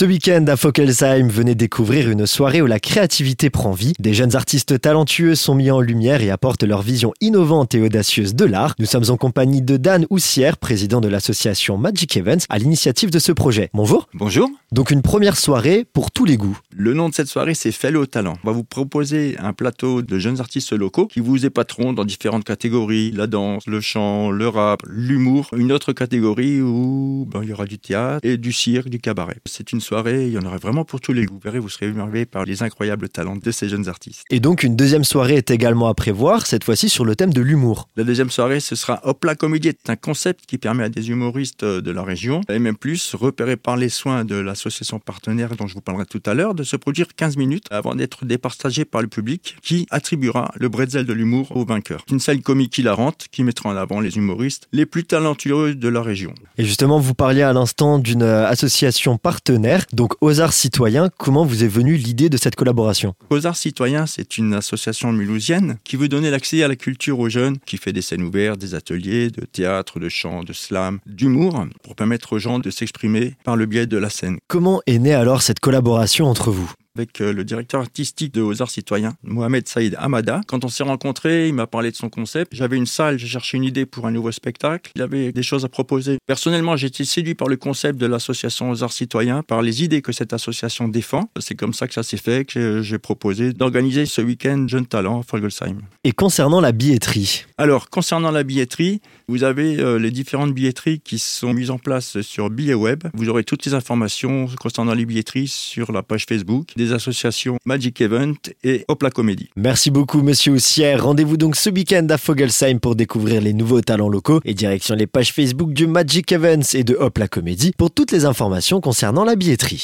Ce week-end à Fokelsheim, venez découvrir une soirée où la créativité prend vie. Des jeunes artistes talentueux sont mis en lumière et apportent leur vision innovante et audacieuse de l'art. Nous sommes en compagnie de Dan Houssière, président de l'association Magic Events, à l'initiative de ce projet. Bonjour. Bonjour. Donc une première soirée pour tous les goûts. Le nom de cette soirée, c'est au talent. On va vous proposer un plateau de jeunes artistes locaux qui vous épateront dans différentes catégories la danse, le chant, le rap, l'humour. Une autre catégorie où ben, il y aura du théâtre et du cirque, du cabaret. C'est une soirée, il y en aurait vraiment pour tous les goûts. Vous verrez, vous serez émerveillé par les incroyables talents de ces jeunes artistes. Et donc une deuxième soirée est également à prévoir, cette fois-ci sur le thème de l'humour. La deuxième soirée, ce sera Hopla Comédie. C'est un concept qui permet à des humoristes de la région, et même plus, repérés par les soins de l'association partenaire dont je vous parlerai tout à l'heure, de se produire 15 minutes avant d'être départagé par le public qui attribuera le bretzel de l'humour au vainqueur. Une salle comique hilarante qui mettra en avant les humoristes les plus talentueux de la région. Et justement, vous parliez à l'instant d'une association partenaire, donc aux Arts Citoyens. Comment vous est venue l'idée de cette collaboration? Aux Arts Citoyens, c'est une association mulhousienne qui veut donner l'accès à la culture aux jeunes, qui fait des scènes ouvertes, des ateliers de théâtre, de chant, de slam, d'humour, pour permettre aux gens de s'exprimer par le biais de la scène. Comment est née alors cette collaboration entre vous? Avec euh, le directeur artistique de Aux Arts Citoyens, Mohamed Saïd Hamada. Quand on s'est rencontrés, il m'a parlé de son concept. J'avais une salle, j'ai cherché une idée pour un nouveau spectacle. Il avait des choses à proposer. Personnellement, j'ai été séduit par le concept de l'association Aux Arts Citoyens, par les idées que cette association défend. C'est comme ça que ça s'est fait, que j'ai proposé d'organiser ce week-end Jeune Talent à Folgelsheim. Et concernant la billetterie? Alors, concernant la billetterie, vous avez euh, les différentes billetteries qui sont mises en place sur Billet Web. Vous aurez toutes les informations concernant les billetteries sur la page Facebook des associations Magic Event et Hopla Comédie. Merci beaucoup, monsieur Houssière. Rendez-vous donc ce week-end à Fogelsheim pour découvrir les nouveaux talents locaux et direction les pages Facebook du Magic Events et de Hopla Comédie pour toutes les informations concernant la billetterie.